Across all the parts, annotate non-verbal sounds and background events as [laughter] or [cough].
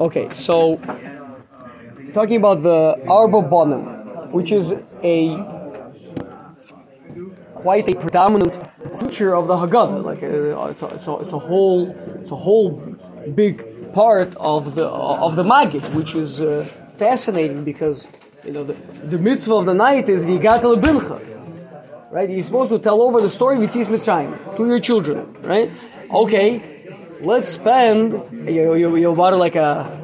Okay, so talking about the Arba Bonim, which is a quite a predominant feature of the Haggadah. Like uh, it's, a, it's, a, it's a whole, it's a whole big part of the of the Magid, which is uh, fascinating because you know the, the mitzvah of the night is Yigat Bincha. Right, you're supposed to tell over the story of Yitzis Mitzrayim to your children, right? Okay, let's spend you you, you about like a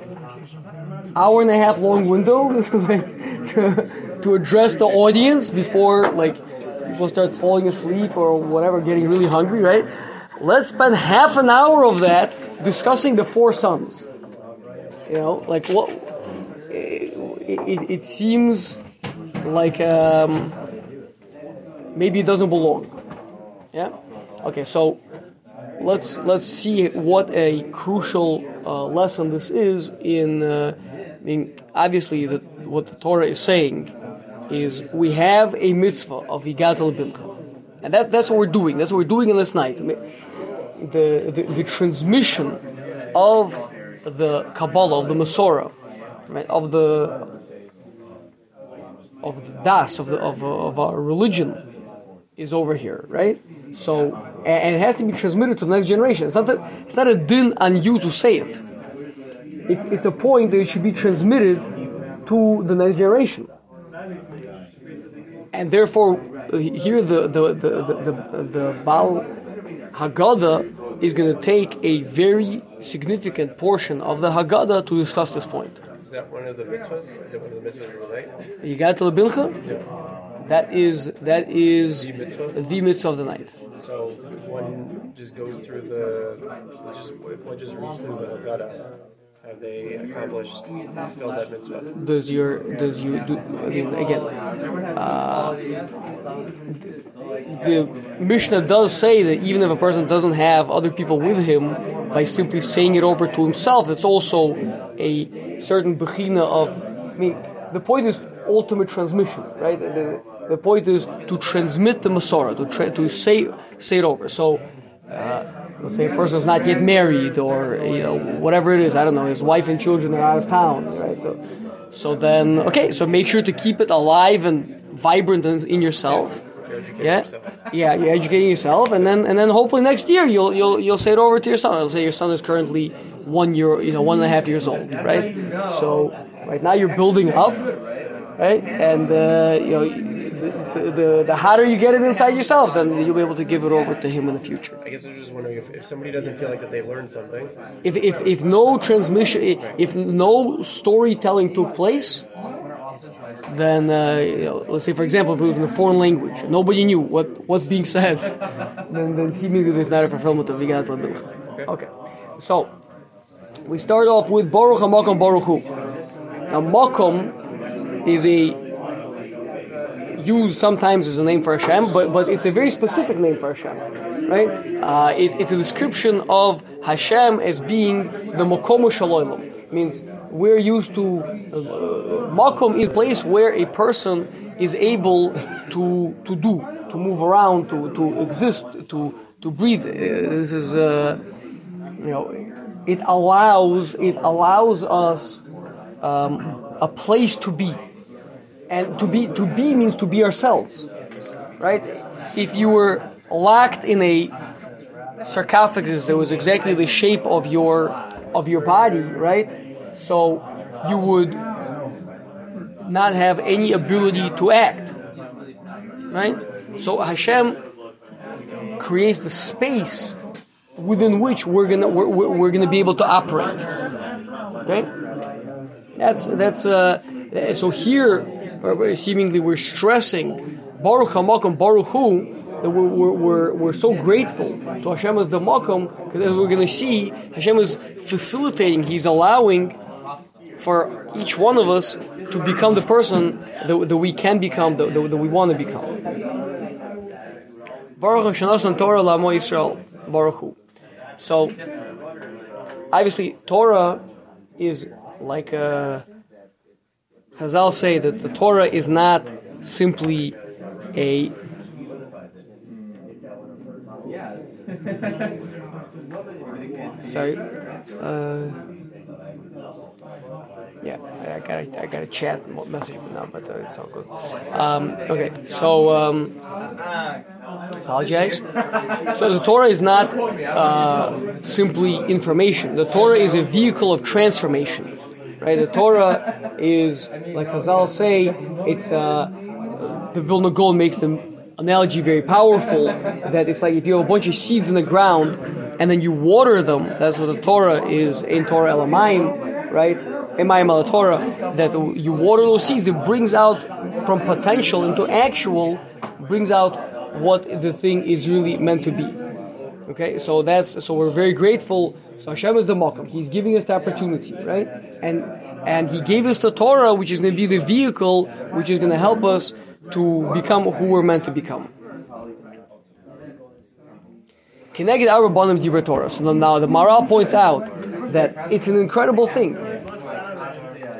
hour and a half long window [laughs] to, address the audience before like people start falling asleep or whatever, getting really hungry, right? Let's spend half an hour of that discussing the four sons. You know, like what? It, it, it seems like um, maybe it doesn't belong. Yeah. Okay. So let's let's see what a crucial uh, lesson this is in. Uh, obviously, what the Torah is saying is we have a mitzvah of Yigatel Bilcha. And that, that's what we're doing. That's what we're doing in this night. The, the, the transmission of the Kabbalah, of the Masorah, right, of the of the das of the of, of our religion is over here, right? So and it has to be transmitted to the next generation. It's not that, it's not a din on you to say it. It's it's a point that it should be transmitted to the next generation and therefore here the the the the, the, the Baal Haggadah is going to take a very significant portion of the Haggadah to discuss this point. Is that one of the mitzvahs? Is that one of the mitzvahs night? You got to the bilcha? That is that is The mitzvah? the mitzvah of the night. So if one just goes through the, just one just reads through the Haggadah, have they accomplished fulfilled that mitzvah? Does your does you do I mean again? Uh, the Mishnah does say that even if a person doesn't have other people with him, by simply saying it over to himself, it's also a certain bechina of. I mean, the point is ultimate transmission, right? The, the point is to transmit the Masorah, to tra- to say say it over. So. Uh, let's say a person is not yet married or you know whatever it is i don't know his wife and children are out of town right? So so then okay so make sure to keep it alive and vibrant in, in yourself. Yeah? Yeah you're educating yourself and then and then hopefully next year you'll you'll you'll say it over to your son. I'll say your son is currently one year you know one and a half years old right? So right now you're building up right? And uh, you know the, the, the hotter you get it inside yourself, then you'll be able to give it over to him in the future. I guess I'm just wondering if, if somebody doesn't feel like that they learned something, If, if, if no transmission, if no storytelling took place, then uh, you know, let's say, for example, if it was in a foreign language, nobody knew what what's being said, [laughs] then, then seemingly there's not a fulfillment of Vigat Labilcha. Okay, so we start off with Baruch HaMakom Baruch Hu. Now, Makom is a used sometimes as a name for Hashem, but, but it's a very specific name for Hashem, right? Uh, it, it's a description of Hashem as being the Makomu Shalom. Means we're used to uh, Makom is a place where a person is able to to do, to move around, to, to exist, to to breathe. Uh, this is uh, you know, it allows it allows us um, a place to be and to be to be means to be ourselves right? If you were locked in a sarcophagus that was exactly the shape of your of your body right? So you would not have any ability to act right? So hashem creates the space within which we're gonna we're, we're, gonna be able to operate okay? That's that's uh so here seemingly we're stressing Baruch HaMakom Baruch Hu that we're, we're, we're, so grateful to Hashem as the Makom because as we're going to see Hashem is facilitating He's allowing for each one of us to become the person that, that we can become that, that, that we want to become. Baruch Hashem Torah Lamo Yisrael Baruch Hu. So obviously Torah is like a Chazal say that the Torah is not simply a [laughs] sorry Uh, yeah, I got a, I got a chat message now, but uh, it's all good. Um, okay, so um, apologize. So the Torah is not uh, simply information. The Torah is a vehicle of transformation, right? The Torah is, like Chazal say, it's uh, the Vilna Gaon makes the analogy very powerful. That it's like if you have a bunch of seeds in the ground and then you water them. That's what the Torah is in Torah Elamayim, right? Emayim al Torah. That you water those seeds, it brings out from potential into actual, brings out what the thing is really meant to be. Okay, so that's so we're very grateful. So Hashem is the Makom. He's giving us the opportunity, right? And and He gave us the Torah, which is going to be the vehicle, which is going to help us to become who we're meant to become. Keneged Arabanim Dibra Torah. So now the Maharal points out that it's an incredible thing.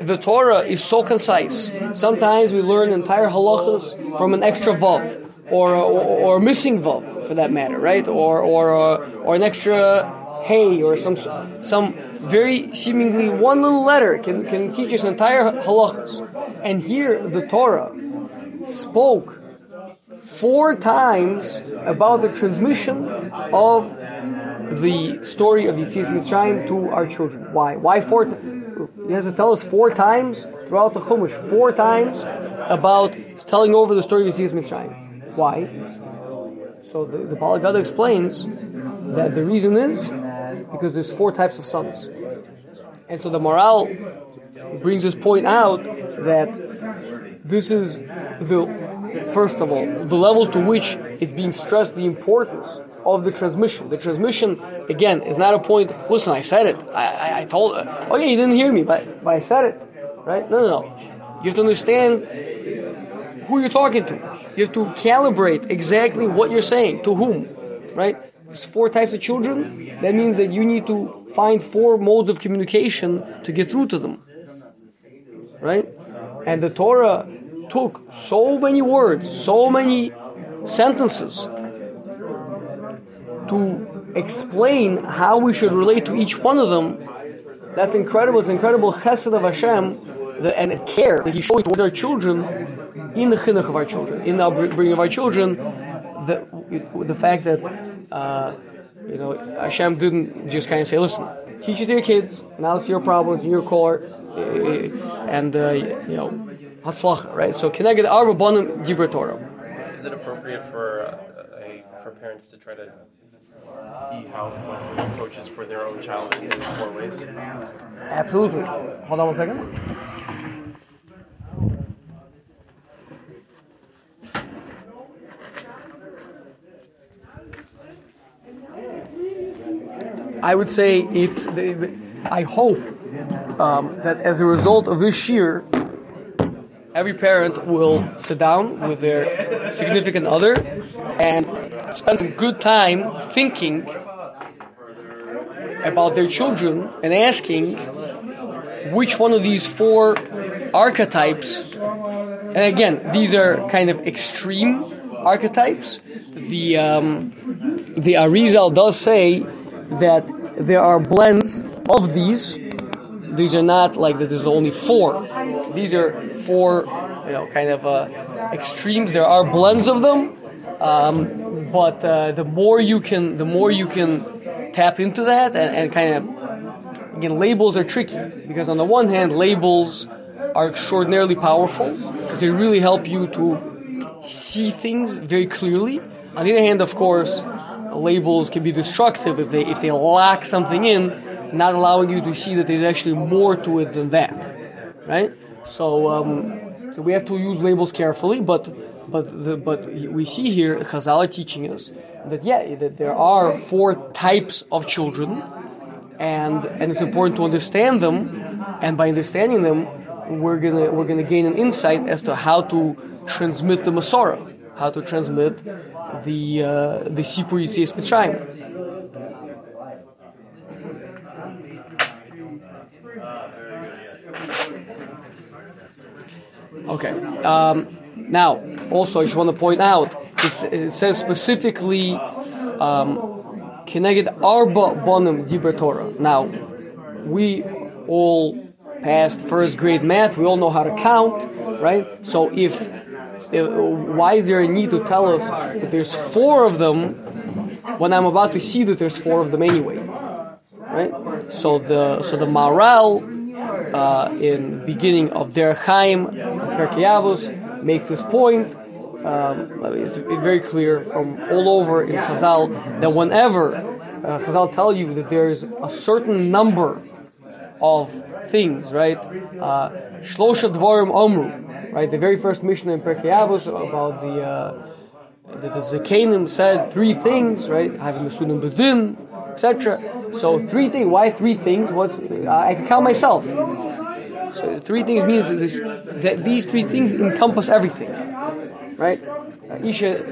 The Torah is so concise. Sometimes we learn entire halachas from an extra vav, or, or, or missing vav, for that matter, right? Or or uh, or an extra hey, or some some very seemingly one little letter can, can teach us entire halachas. And here the Torah spoke four times about the transmission of the story of Yetzias Mitzrayim to our children. Why? Why four? times? He has to tell us four times throughout the Chumash, four times about telling over the story of Yetzias Mitzrayim. Why? So the, the Gada explains that the reason is because there's four types of sons. And so the Maharal brings this point out that this is the first of all the level to which is being stressed the importance of the transmission. The transmission again is not a point. Listen, I said it. I, I, I told. Oh yeah, you didn't hear me, but but I said it, right? No, no, no. You have to understand who you're talking to. You have to calibrate exactly what you're saying to whom, right? There's four types of children. That means that you need to find four modes of communication to get through to them, right? And the Torah took so many words, so many sentences to explain how we should relate to each one of them. That's incredible. It's incredible chesed of Hashem the, and care that He's showing towards our children in the chinuch of our children, in the upbringing of our children. The, the fact that uh, you know Hashem didn't just kind of say, "Listen, teach it to your kids. Now it's your problem, it's your core," and uh, you know, hatzlacha, right? So, Keneged arba bonim dibra Torah. Is it appropriate for uh, a, for parents to try to see how one for their own child in four ways? Absolutely. Hold on one second. I would say it's. I hope um, that as a result of this year, every parent will sit down with their significant other and spend some good time thinking about their children and asking which one of these four archetypes, and again, these are kind of extreme archetypes. The um, the Arizal does say that there are blends of these. These are not like that. There's only four. These are four, you know, kind of uh, extremes. There are blends of them, um, but uh, the more you can, the more you can tap into that and, and kind of again, labels are tricky because on the one hand, labels are extraordinarily powerful because they really help you to see things very clearly. On the other hand, of course, labels can be destructive if they if they lock something in, not allowing you to see that there's actually more to it than that, right? So, um, so we have to use labels carefully, but but the, but we see here Chazal teaching us that yeah that there are four types of children, and and it's important to understand them, and by understanding them, we're gonna we're gonna gain an insight as to how to transmit the Masorah, how to transmit the uh, the Sipur Yitzias Mitzrayim. Okay. Um, now, also, I just want to point out it says specifically um, Arba Bonim Dibra Torah. Now, we all passed first grade math. We all know how to count, right? So if, if why is there a need to tell us that there's four of them when I'm about to see that there's four of them anyway, right? So the so the Maharal uh, in beginning of Derech Chaim, Pirkei Makes this point. Um, it's very clear from all over in Chazal that whenever uh, Chazal tell you that there's a certain number of things, right? Uh, Shlosha Dvarim Omru, right? The very first Mishnah in Pirkei Avos about the uh, that the Zakanim said three things, right? Having the Sunim Bedin, etc. So three things. Why three things? What I can count myself. So three things means that, this, that these three things encompass everything, right? Isha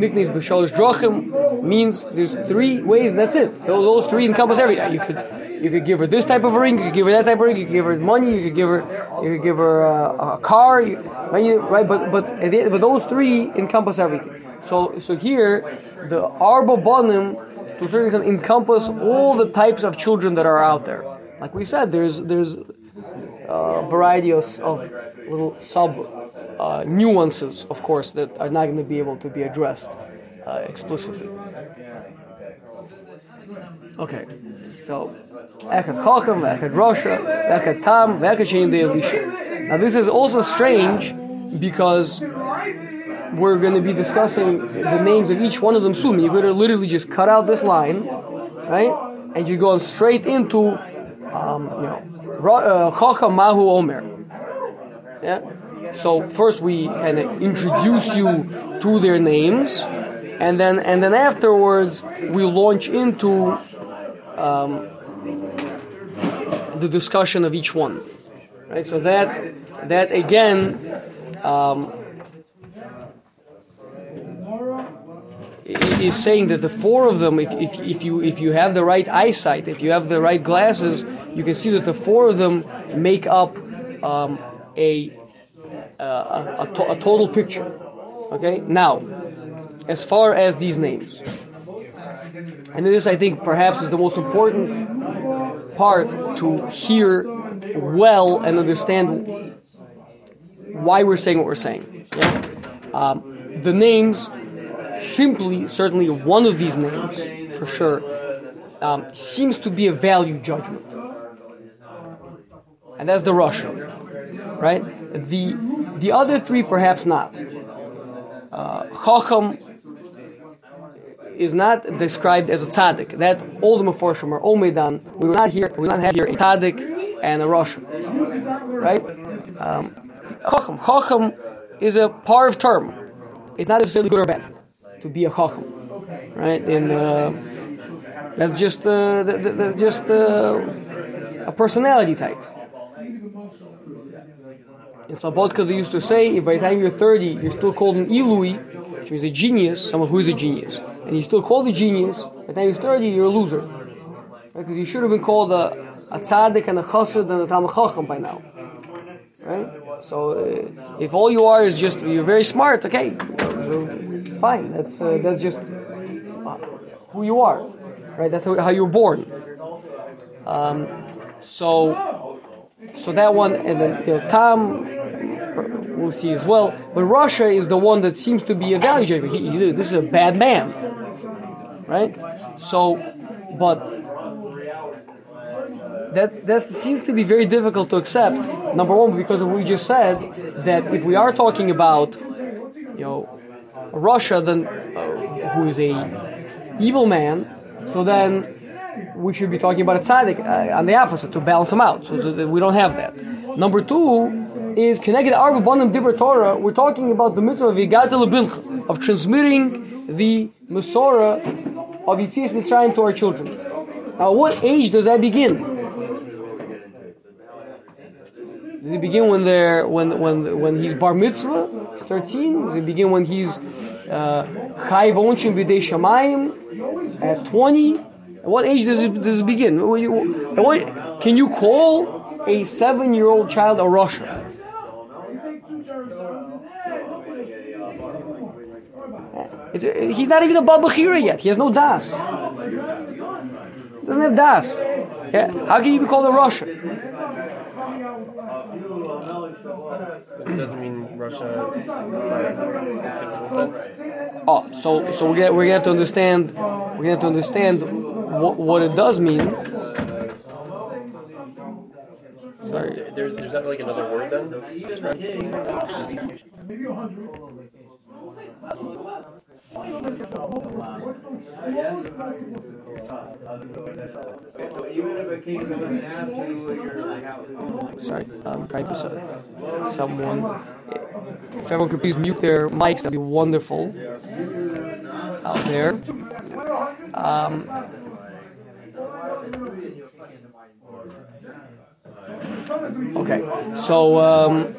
Miknis B'Shalosh Drochim means there's three ways. And that's it. Those, those three encompass everything. You could you could give her this type of ring. You could give her that type of ring. You could give her money. You could give her you could give her uh, a car. You, right? But but but those three encompass everything. So so here the Arba Bonim to a certain extent encompass all the types of children that are out there. Like we said, there's there's a variety of, of little sub uh, nuances, of course, that are not going to be able to be addressed uh, explicitly. Okay, so Echad Chokam, Echad Rosha, Echad Tam, Echad Elisha. Now this is also strange because we're going to be discussing the names of each one of them soon. Going to literally just cut out this line, right? And you're going straight into, um, you know, Uh, Mahu Omer. Yeah? So first we kind of introduce you to their names, and then and then afterwards we launch into um, the discussion of each one. Right. So that that again. Um, is saying that the four of them, if, if, if, you if you have the right eyesight, if you have the right glasses, you can see that the four of them make up um, a, uh, a, to, a total picture. Okay, now as far as these names, and this I think perhaps is the most important part to hear well and understand why we're saying what we're saying. Yeah? Um, the names simply, certainly one of these names, for sure, um, seems to be a value judgment. And that's the Rasha, right? The, the other three, perhaps not. Uh, Chacham is not described as a tzaddik. That all the Meforshim are Omedan. We will not hear, we will not have here a tzaddik and a Rasha, right? Um, Chacham. Chacham is a par of term. It's not necessarily good or bad to be a chacham, right? And uh, that's just uh, just uh, a personality type. In Slobodka, they used to say, if by the time you're 30, you're still called an Ilui, which means a genius, someone who is a genius, and you still called a genius, by the time you're 30, you're a loser. Because right? you should have been called a, a tzaddik and a chassid and a talmud chacham by now. Right? So uh, if all you are is just, you're very smart, okay, fine. That's uh, that's just who you are, right? That's how you're born. Um, so, so that one, and then know, Tom, we'll see as well. But Rasha is the one that seems to be evaluated. He, he, this is a bad man, right? So, but that that seems to be very difficult to accept. Number one, because of what we just said, that if we are talking about, you know, Rasha, then uh, who is a evil man, so then we should be talking about a tzaddik uh, on the opposite to balance them out. So, so we don't have that. Number two is Keneged arba banim dibur Torah. We're talking about the mitzvah of yigatel of transmitting the Masorah of Yitzias Mitzrayim to our children. Now, what age does that begin? Does it begin when they're when when when he's bar mitzvah, he's thirteen? Does it begin when he's chayv onshim b'dei shamayim at twenty? At what age does it does it begin? What, can you call a seven-year-old child a Rasha? he's not even a babachira yet. He has no das. Doesn't have das. Yeah. How can you be called a Rasha? It doesn't mean Rasha by its typical sense. Oh, so so we're gonna, we're gonna have to understand we're gonna have to understand what what it does mean. Sorry. There's, there's not like another word then? Sorry, I'm trying to someone. If everyone could please mute their mics, that'd be wonderful. Out there. Um, okay, so um,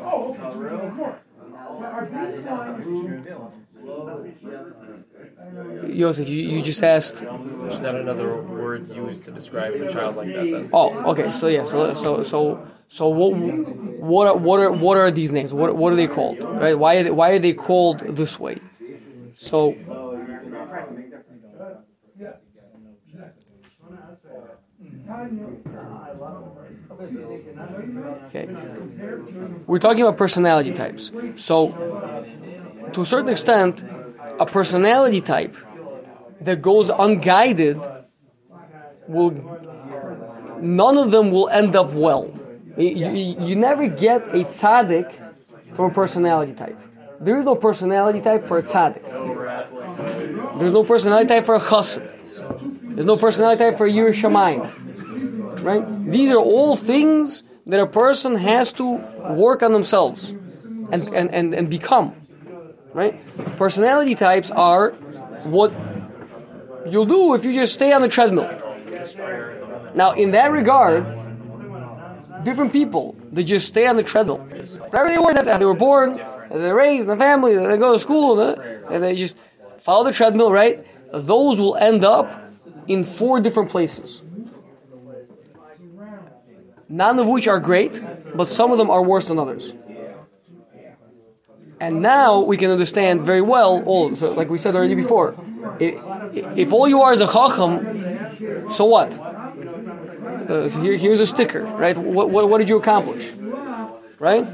Yosef, you, you just asked. There's not another word used to describe a child like that then. Oh, okay. So yeah. So so so so what what are, what are what are these names? What what are they called? Right? Why are they, why are they called this way? So okay, we're talking about personality types. So to a certain extent, a personality type that goes unguided will none of them will end up well. You, you, never get a tzaddik from a personality type. There is no personality type for a tzaddik. There's no personality type for a chassid. There's no personality type for a Yiras Shamayim. Right? These are all things that a person has to work on themselves and, and, and, and become. Right? Personality types are what you'll do if you just stay on the treadmill. Now, in that regard, different people they just stay on the treadmill. Whatever they were, they were born, they're raised in the family, they go to school, and they just follow the treadmill. Right? Those will end up in four different places. None of which are great, but some of them are worse than others. And now we can understand very well, all so like we said already before. If all you are is a chacham, so what? Uh, so here, here's a sticker, right? What, what, what did you accomplish? Right?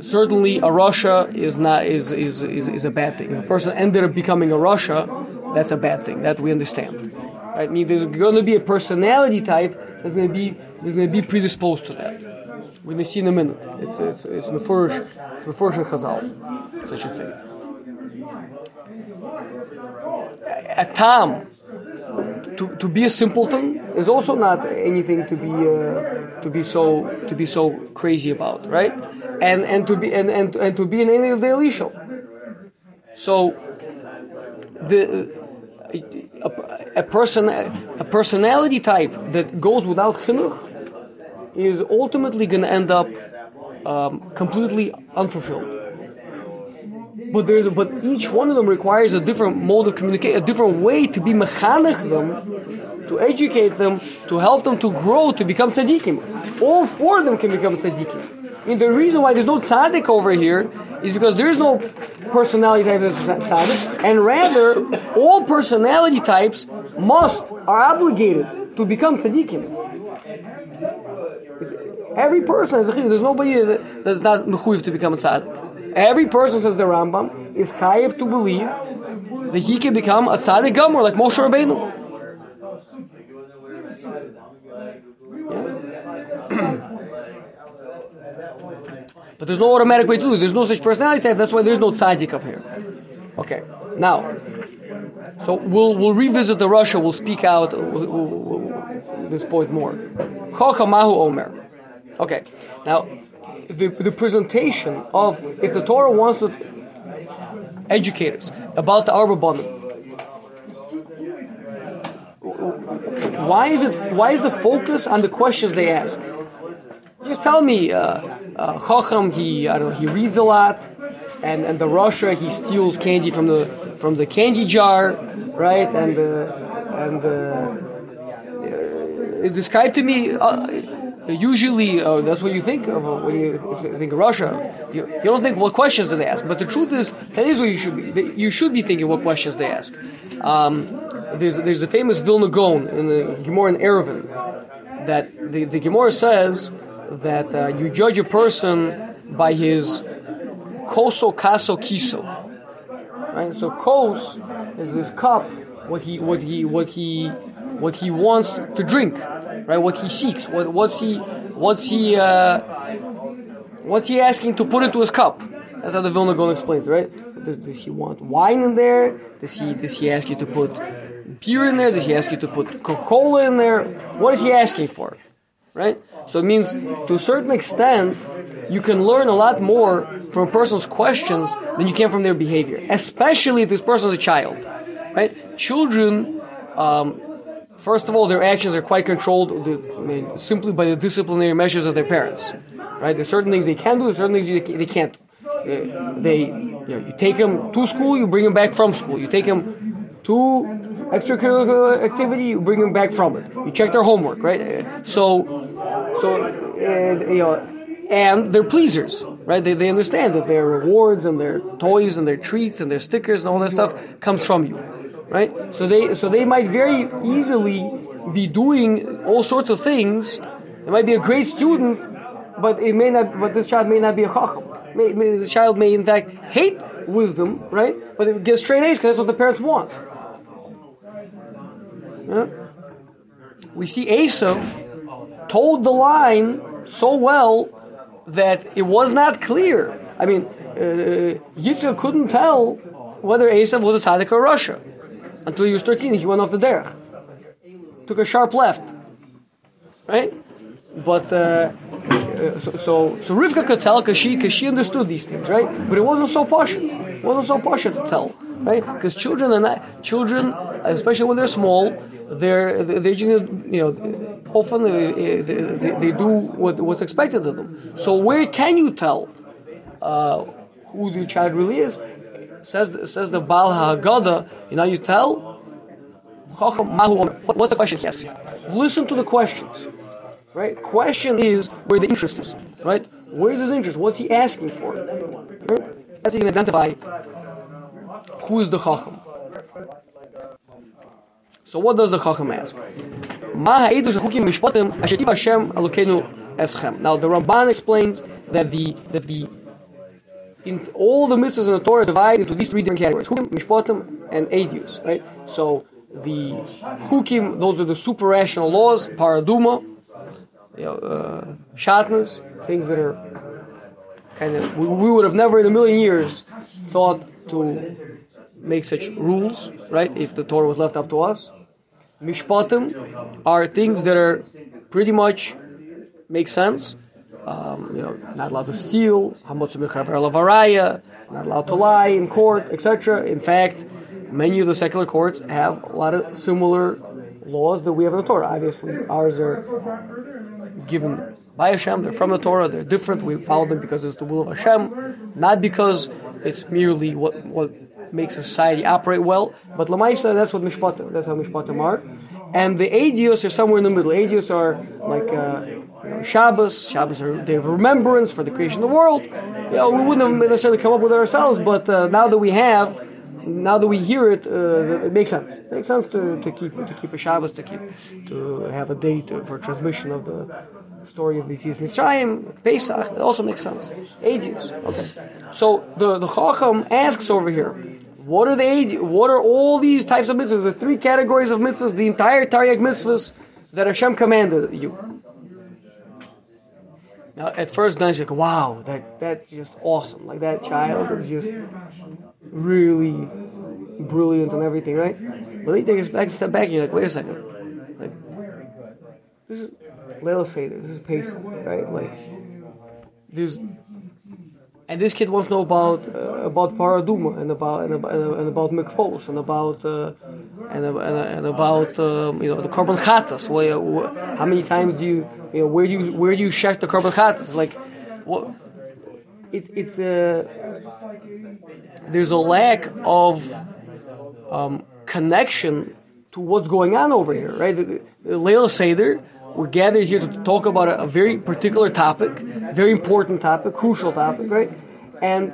Certainly, a Rasha is not is, is, is, is a bad thing. If a person ended up becoming a Rasha, that's a bad thing. That we understand. Right? I mean, there's going to be a personality type that's going to be that's going to be predisposed to that. Going to see in a minute. It's it's it's mefurish it's mefurish Chazal, such a thing. A tam to, to be a simpleton is also not anything to be uh, to be so to be so crazy about, right? And and to be and and, and to be an enemy of the. So the a, a person a personality type that goes without chinuch is ultimately going to end up um, completely unfulfilled. But there's but each one of them requires a different mode of communication, a different way to be mechanech them, to educate them, to help them to grow, to become tzaddikim. All four of them can become tzaddikim. I mean, the reason why there's no tzaddik over here is because there is no personality type that's tzaddik, and rather, all personality types must, are obligated to become tzaddikim. Every person is a chiyuv. There's nobody that, that's not mechuyev to become a tzaddik. Every person, says the Rambam, is chayiv to believe that he can become a tzaddik gamor like Moshe Rabbeinu. but there's no automatic way to do it. There's no such personality type. That's why there's no tzaddik up here. Okay, now, so we'll we'll revisit the Rasha. We'll speak out we'll, we'll, this point more. Chachamahu Omer. Okay, now the, the presentation of if the Torah wants to educate us about the Arba Banim, why is it why is the focus on the questions they ask? Just tell me, uh, uh, Chacham he I don't know he reads a lot, and and the Rasha he steals candy from the from the candy jar, right? And uh, and uh, describe to me. Uh, usually, uh, that's what you think of when you think of Rasha. You, you don't think what questions do they ask, but the truth is that is what you should be. You should be thinking what questions they ask. Um, there's there's a famous Vilna Gaon in the Gemara in Eruvin that the, the Gemara says that uh, you judge a person by his koso kaso kiso. Right? So kos is this cup, what he what he what he what he wants to drink, right? What he seeks. What what's he what's he uh, what's he asking to put into his cup? That's how the Vilna Gaon explains, right? Does, does he want wine in there? Does he does he ask you to put beer in there? Does he ask you to put Coca-Cola in there? What is he asking for? Right? So it means to a certain extent you can learn a lot more from a person's questions than you can from their behavior, especially if this person is a child. Right? Children, um, first of all, their actions are quite controlled I mean, simply by the disciplinary measures of their parents. Right? There's certain things they can do, there's certain things they can't do. They, you, know, you take them to school, you bring them back from school. You take them to extracurricular activity, you bring them back from it. You check their homework, right? So, so uh, you know, and they're pleasers, right? They, they understand that their rewards and their toys and their treats and their stickers and all that stuff comes from you, right? So they so they might very easily be doing all sorts of things. They might be a great student, but it may not. But this child may not be a chacham. May, may, the child may in fact hate wisdom, right? But it gets straight A's because that's what the parents want. Yeah? We see Esav told the line so well that it was not clear. I mean, uh, Yitzchak couldn't tell whether Esav was a tzaddik or Rasha until he was 13. He went off the derech, took a sharp left, right? But uh, so, so, so Rivka could tell because she, cause she understood these things, right? But it wasn't so posh. It wasn't so posh to tell, right? Because children and not, children, especially when they're small, they're they're, you know often they, they, they, do what, what's expected of them. So where can you tell uh, who the child really is? Says says the Baal Haggadah. You know, you tell. What's the question asks? Listen to the questions. Right? Question is where the interest is. Right? Where's his interest? What's he asking for? Right? You can identify who is the Chacham. So what does the Chacham ask? Now the Ramban explains that the that the in all the mitzvahs in the Torah divided into these three different categories: Chukim, Mishpatim, and Edus. Right. So the Chukim, those are the super rational laws, Parah Adumah, you know, uh, shatnas, things that are kind of we, we, would have never in a million years thought to make such rules, right? If the Torah was left up to us. Mishpatim are things that are pretty much make sense. Um, you know, not allowed to steal, lavaraya, not allowed to lie in court, etc. In fact, many of the secular courts have a lot of similar laws that we have in the Torah. Obviously, ours are given by Hashem. They're from the Torah. They're different. We follow them because it's the will of Hashem, not because it's merely what what makes society operate well. But Lamaisa, that's what Mishpatim. That's how Mishpatim are. And the Edus are somewhere in the middle. Edus are like uh, you know, Shabbos. Shabbos are day of remembrance for the creation of the world. You know, we wouldn't have necessarily come up with it ourselves, but uh, now that we have, now that we hear it, uh, it makes sense. It makes sense to, to keep to keep a Shabbos, to keep to have a date for transmission of the story of Yetzias Mitzrayim, Pesach. It also makes sense. Ages. Okay. So the the Chacham asks over here, what are the what are all these types of mitzvahs? The three categories of mitzvahs, the entire Taryag mitzvahs that Hashem commanded you. Now, at first, glance, you're like, wow, that that's just awesome. Like that child is just really brilliant and everything, right? But then you take a back, step back, and you're like, wait a second, like this is Leil Seder, this is Pesach, right? Like there's, and this kid wants to know about uh, about Parah Adumah and about and about, and about Mikvos and about uh, and, and, and about um, you know the Korban Chatas. Where, where, how many times do you you know where do you where do you check the Korban Chatas? Like what? It, it's a there's a lack of um, connection to what's going on over here, right? The, the Leil Seder, we're gathered here to talk about a, a, very particular topic, very important topic, crucial topic, right? And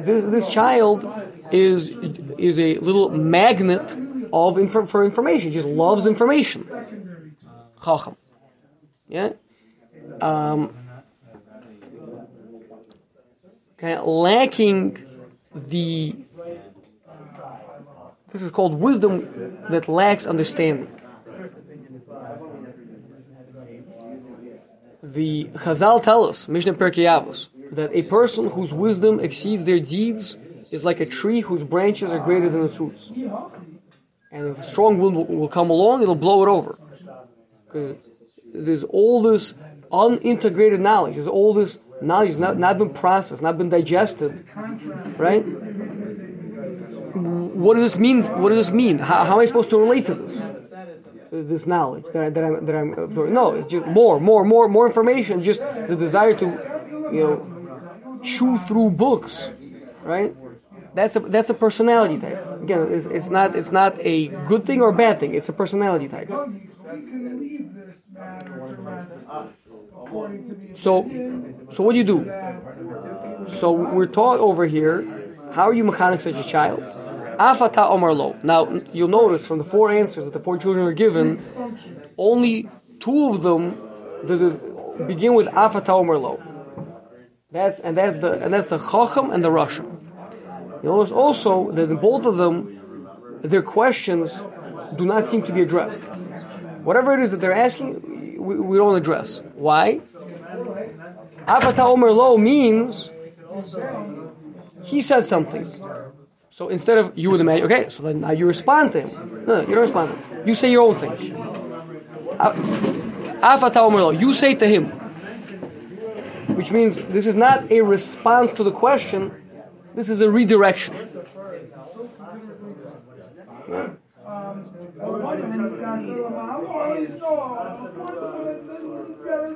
this, this child is is a little magnet of infor- for information. He just loves information. Chacham. Yeah. Um, kind of lacking the. This is called wisdom that lacks understanding. The Chazal tell us, Mishnah Pirkei Avos, that a person whose wisdom exceeds their deeds is like a tree whose branches are greater than its roots. And if a strong wind will, come along, it'll blow it over. Because there's all this unintegrated knowledge. There's all this knowledge that's not, not been processed, not been digested. Right? What does this mean? What does this mean? How, how am I supposed to relate to this? This knowledge that, I, that I'm that I'm absorbing. No, it's just more, more, more, more information. Just the desire to, you know, chew through books, right? That's a that's a personality type. Again, it's, it's not it's not a good thing or bad thing. It's a personality type. So, so what do you do? So we're taught over here. How are you mechanech such a child? Afata Omar Lo. Now you'll notice from the four answers that the four children are given, only two of them begin with Afata Omar Lo. That's and that's the and that's the Chacham and the Russian. You notice also that in both of them, their questions do not seem to be addressed. Whatever it is that they're asking, we, we don't address. Why? Afata Omer Lo means he said something. So instead of you would imagine, okay, so then now you respond to him. No, you don't respond to him. You say your own thing. Ah, Lo, you say to him. Which means this is not a response to the question, this is a redirection.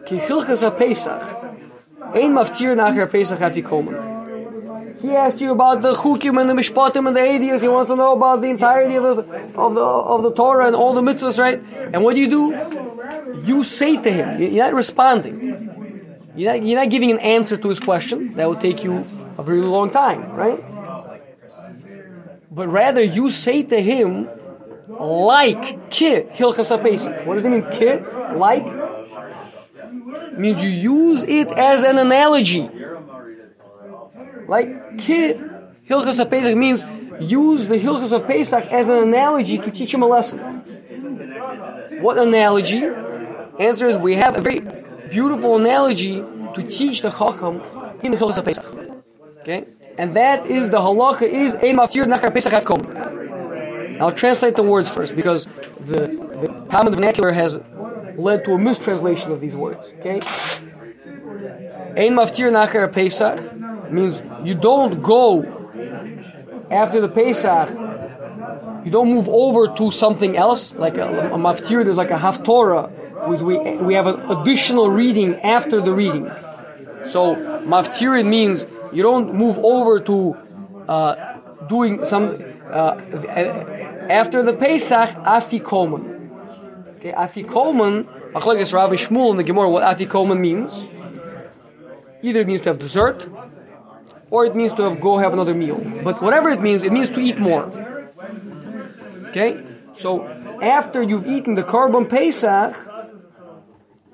Chilchas HaPesach. Ein Pesach. He asked you about the chukim and the mishpatim and the adias. He wants to know about the entirety of the, of the of the Torah and all the mitzvahs, right? And what do you do? You say to him. You're not responding. You're not, you're not giving an answer to his question. That would take you a very long time, right? But rather, you say to him, like ki hilchas pesach. What does it mean? Ki like means you use it as an analogy. Like ki hilchas pesach means use the hilchas of Pesach as an analogy to teach him a lesson. What analogy? Answer is we have a very beautiful analogy to teach the chacham in the hilchas of Pesach. Okay, and that is the halacha is ein maftir nachar Pesach afkom. I'll translate the words first because the, the common vernacular has led to a mistranslation of these words. Okay, ein maftir nachar Pesach means you don't go after the Pesach. You don't move over to something else like a, a maftir. There's like a haftorah, which we we have an additional reading after the reading. So maftir means you don't move over to uh, doing some uh, after the Pesach afikomen. Okay, afikomen. Achlekes Rav Shmuel in the Gemara what afikomen means. Either it means to have dessert, or it means to have go have another meal. But whatever it means, it means to eat more. Okay, so after you've eaten the korban Pesach,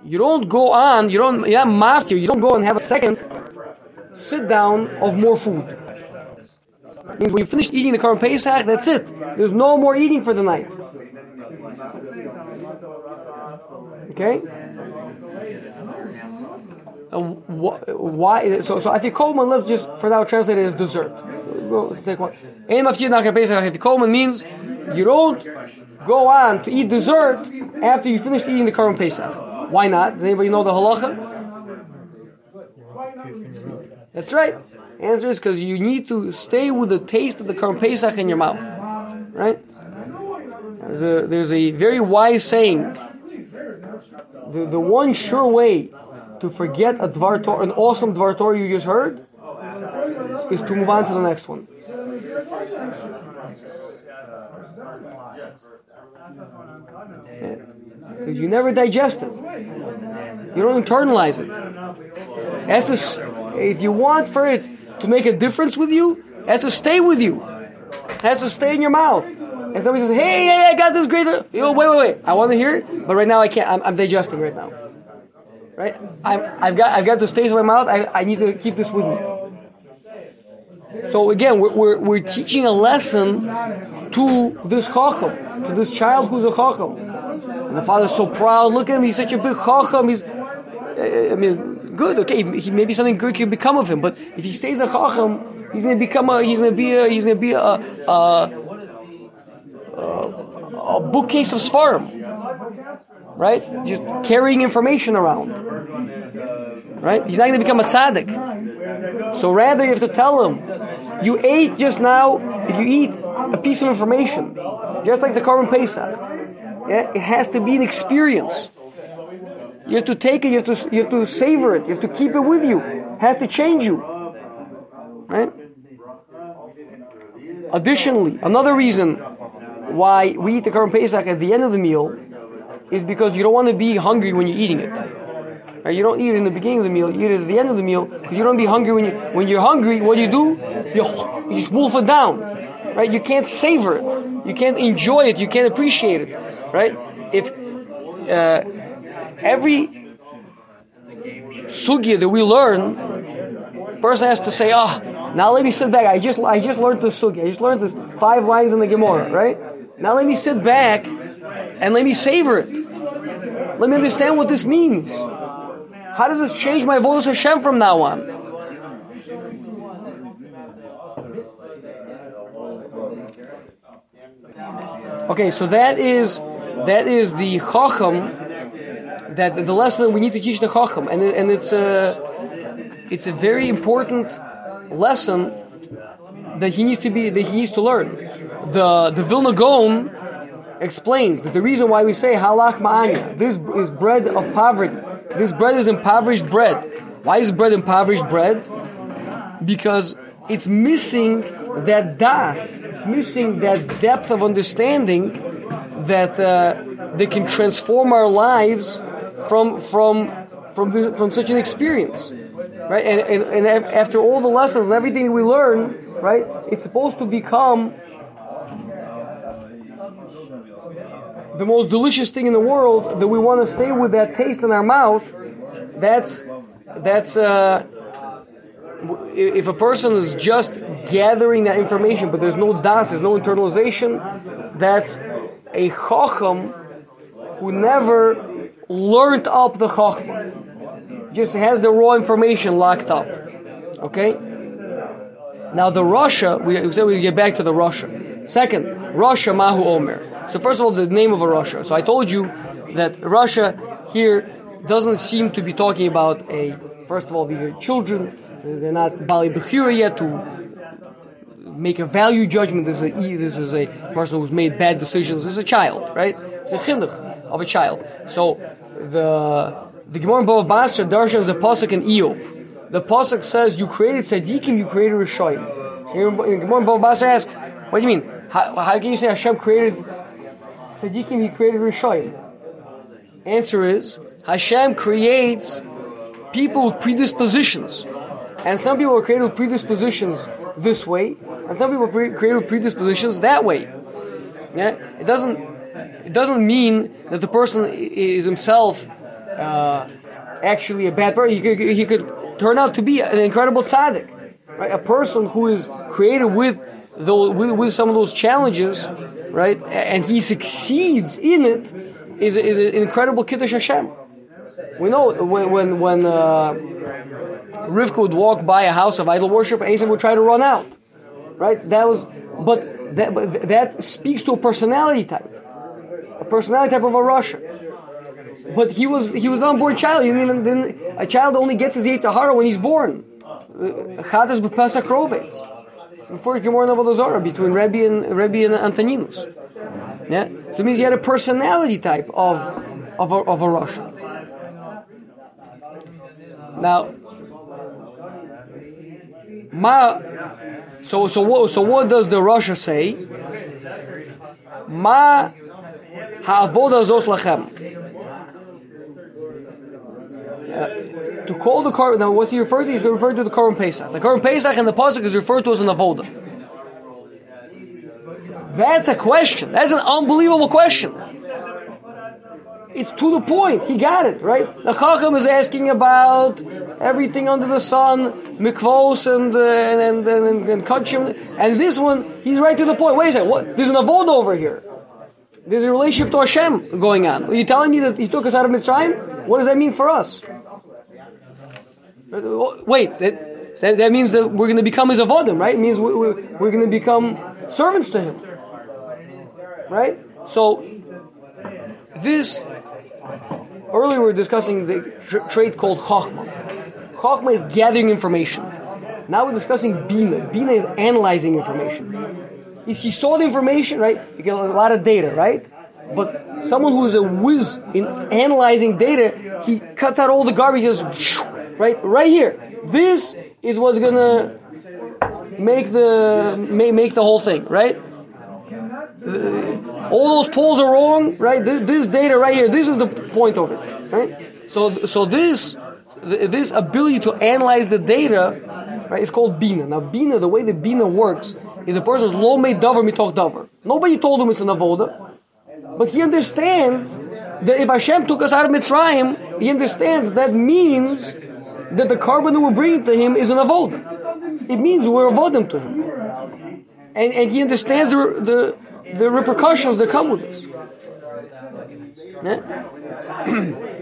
you don't go on. You don't. You're maftir. You don't go and have a second sit down of more food. It means when you finish eating the korban Pesach, that's it. There's no more eating for the night. Okay. Uh, Wh- why? So, so afikomen. Let's just for now translate it as dessert. Go take one. Pesach afikomen means you don't go on to eat dessert after you finish eating the korban Pesach. Why not? Does anybody know the halacha? That's right. Answer is because you need to stay with the taste of the korban Pesach in your mouth, right? There's a, there's a very wise saying. The, the one sure way to forget a dvar Torah, an awesome dvar Torah you just heard, is to move on to the next one. Because you never digest it. You don't internalize it. has to, if you want for it to make a difference with you, it has to stay with you. It has to stay in your mouth. and somebody says, "Hey, hey, I got this great," yo, wait, wait, wait, I want to hear it, but right now I can't. I'm, I'm digesting right now. Right? I'm, I've got I've got this taste in my mouth. I, I need to keep this with me. So again, we're, we're, we're teaching a lesson to this chacham, to this child who's a chacham. And the father's so proud. Look at him; he's such a big chacham. He's, I mean, good. Okay, he, maybe something good can become of him. But if he stays a chacham, he's to become a. He's to be a. He's to be a. a, a, a bookcase of svarim, right? Just carrying information around, right? He's not going to become a tzaddik. So rather, you have to tell him, you ate just now. If you eat a piece of information, just like the Korban Pesach, yeah, it has to be an experience. You have to take it. You have to. You have to savor it. You have to keep it with you. It has to change you, right? Additionally, another reason why we eat the Korban Pesach at the end of the meal is because you don't want to be hungry when you're eating it. Right? You don't eat it in the beginning of the meal. You eat it at the end of the meal because you don't be hungry when you when you're hungry. What do you do? You, you just wolf it down. Right? You can't savor it. You can't enjoy it. You can't appreciate it. Right? If uh, every sugya that we learn, person has to say, "Ah, oh, now let me sit back. I just I just learned this sugya. I just learned this five lines in the Gemara. Right? Now let me sit back and let me savor it. Let me understand what this means. How does this change my voice Hashem from now on? Okay, so that is that is the chacham that the lesson that we need to teach the chacham, and and it's a it's a very important lesson that he needs to be that he needs to learn. The the Vilna Gaon explains that the reason why we say ha lachma anya, this is bread of poverty. This bread is impoverished bread. Why is bread impoverished bread? Because it's missing that das. It's missing that depth of understanding that uh, they can transform our lives from from from this, from such an experience, right? And, and and after all the lessons and everything we learn, right? It's supposed to become the most delicious thing in the world that we want to stay with that taste in our mouth. That's that's uh, if a person is just gathering that information, but there's no das, there's no internalization. That's a chacham who never learned up the chachma, just has the raw information locked up. Okay. Now the Rasha, we said we get back to the rasha. Second, Rasha mahu omer. So first of all, the name of a rasha. So I told you that Rasha here doesn't seem to be talking about a. First of all, these are children. They're not baalei bechira yet to make a value judgment. This is a, this is a person who's made bad decisions. This is a child, right? It's a chinuch of a child. So the the Gemara Bava Basra darshan is a pasuk in Iyov. The pasuk says, "You created tzaddikim, you created rishoyim." So the Gemara in Bava Basra asks, "What do you mean? How, how can you say Hashem created tzaddikim? He created rishoyim?" Answer is Hashem creates people with predispositions, and some people are created with predispositions this way, and some people are created with predispositions that way. Yeah, it doesn't it doesn't mean that the person is himself uh, actually a bad person. He could, he could turn out to be an incredible tzaddik, right? A person who is created with those, with, with some of those challenges, right? And he succeeds in it is, is an incredible kiddush Hashem. We know when when, when uh, Rivka would walk by a house of idol worship, Eisav would try to run out, right? That was, but that but that speaks to a personality type, a personality type of a Russian. But he was he was an unborn child. You didn't, a child only gets his yetzer hara when he's born. Chatas b'pesach rovetz. First Gemara of Zara between Rebbe and Rebbe and Antoninus. Yeah, so it means he had a personality type of of a, of a rasha. Now, ma, so so what so what does the rasha say? Ma ha'avoda zos lachem. Uh, to call the car now, what's he referring to? He's referring to the Korban Pesach. The Korban Pesach and the pasuk is referred to as an avoda. That's a question. That's an unbelievable question. It's to the point. He got it, right? The Chacham is asking about everything under the sun, mikvos and, uh, and, and, and, and kachim. And this one, he's right to the point. Wait a second, what? There's an avoda over here. There's a relationship to Hashem going on. Are you telling me that he took us out of Mitzrayim? What does that mean for us? Wait, that, that means that we're going to become his avodim, right? It means we're, we're, we're going to become servants to him. Right? So, this, earlier we were discussing the tr- trait called Chachma. Chachma is gathering information. Now we're discussing Bina. Bina is analyzing information. If he saw the information, right, you get a lot of data, right? But someone who is a whiz in analyzing data, he cuts out all the garbage, just right, right here. This is what's gonna make the make, the whole thing, right? All those polls are wrong, right? This, this data right here, this is the point of it, right? So, so this this ability to analyze the data, right, is called bina. Now, bina, the way the bina works is a person's lo made davar mitok davar. Nobody told him it's an avoda, but he understands that if Hashem took us out of Mitzrayim, he understands that means that the korban that we're bringing to him is an avoda. It means we're avodim to him, and and he understands the the, the repercussions that come with this. Yeah? [clears throat]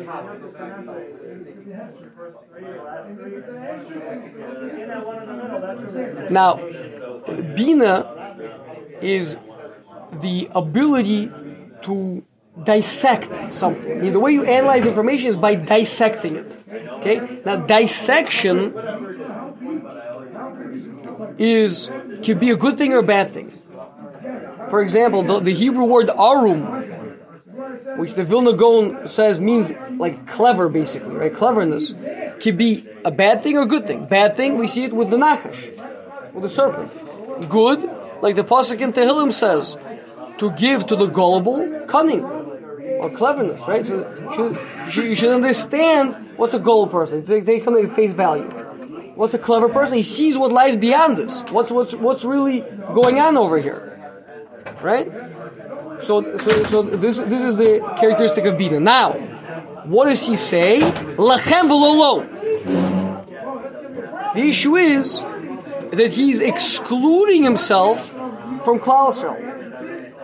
Now, Bina is the ability to dissect something. I mean, the way you analyze information is by dissecting it. Okay? Now, dissection is can be a good thing or a bad thing. For example, the, the Hebrew word arum, which the Vilna Gaon says means like clever, basically, right? Cleverness, can be a bad thing or a good thing. Bad thing, we see it with the Nachash, with the serpent. Good, like the Pasuk in Tehillim says, to give to the gullible cunning or cleverness, right? So should, you should understand what's a gullible person. Take, take something at face value. What's a clever person? He sees what lies beyond this. What's what's what's really going on over here, right? So so so this this is the characteristic of Bina. Now, what does he say? Lachem v'lolo. The issue is that he's excluding himself from Klal Yisrael.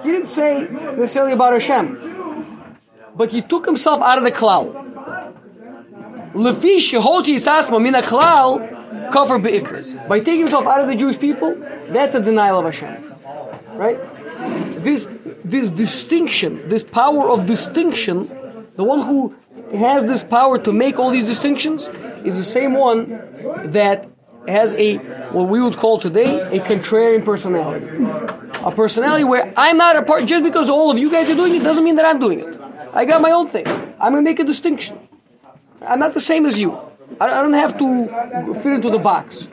He didn't say necessarily about Hashem, but he took himself out of the Klal. Lefish yehoti yitzasma mina Klal kafar ba'ikar. By taking himself out of the Jewish people, that's a denial of Hashem, right? This this distinction, this power of distinction, the one who has this power to make all these distinctions is the same one that has a what we would call today a contrarian personality. A personality where I'm not a part just because all of you guys are doing it doesn't mean that I'm doing it. I got my own thing. I'm gonna make a distinction. I'm not the same as you. I don't have to fit into the box.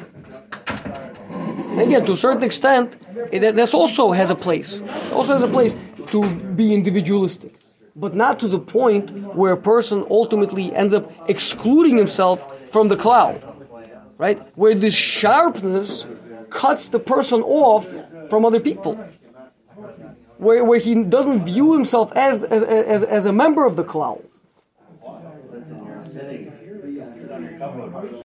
Again, to a certain extent, that also has a place. It also has a place to be individualistic, but not to the point where a person ultimately ends up excluding himself from the Klal, right? Where this sharpness cuts the person off from other people. Where, where he doesn't view himself as, as, as, as a member of the Klal.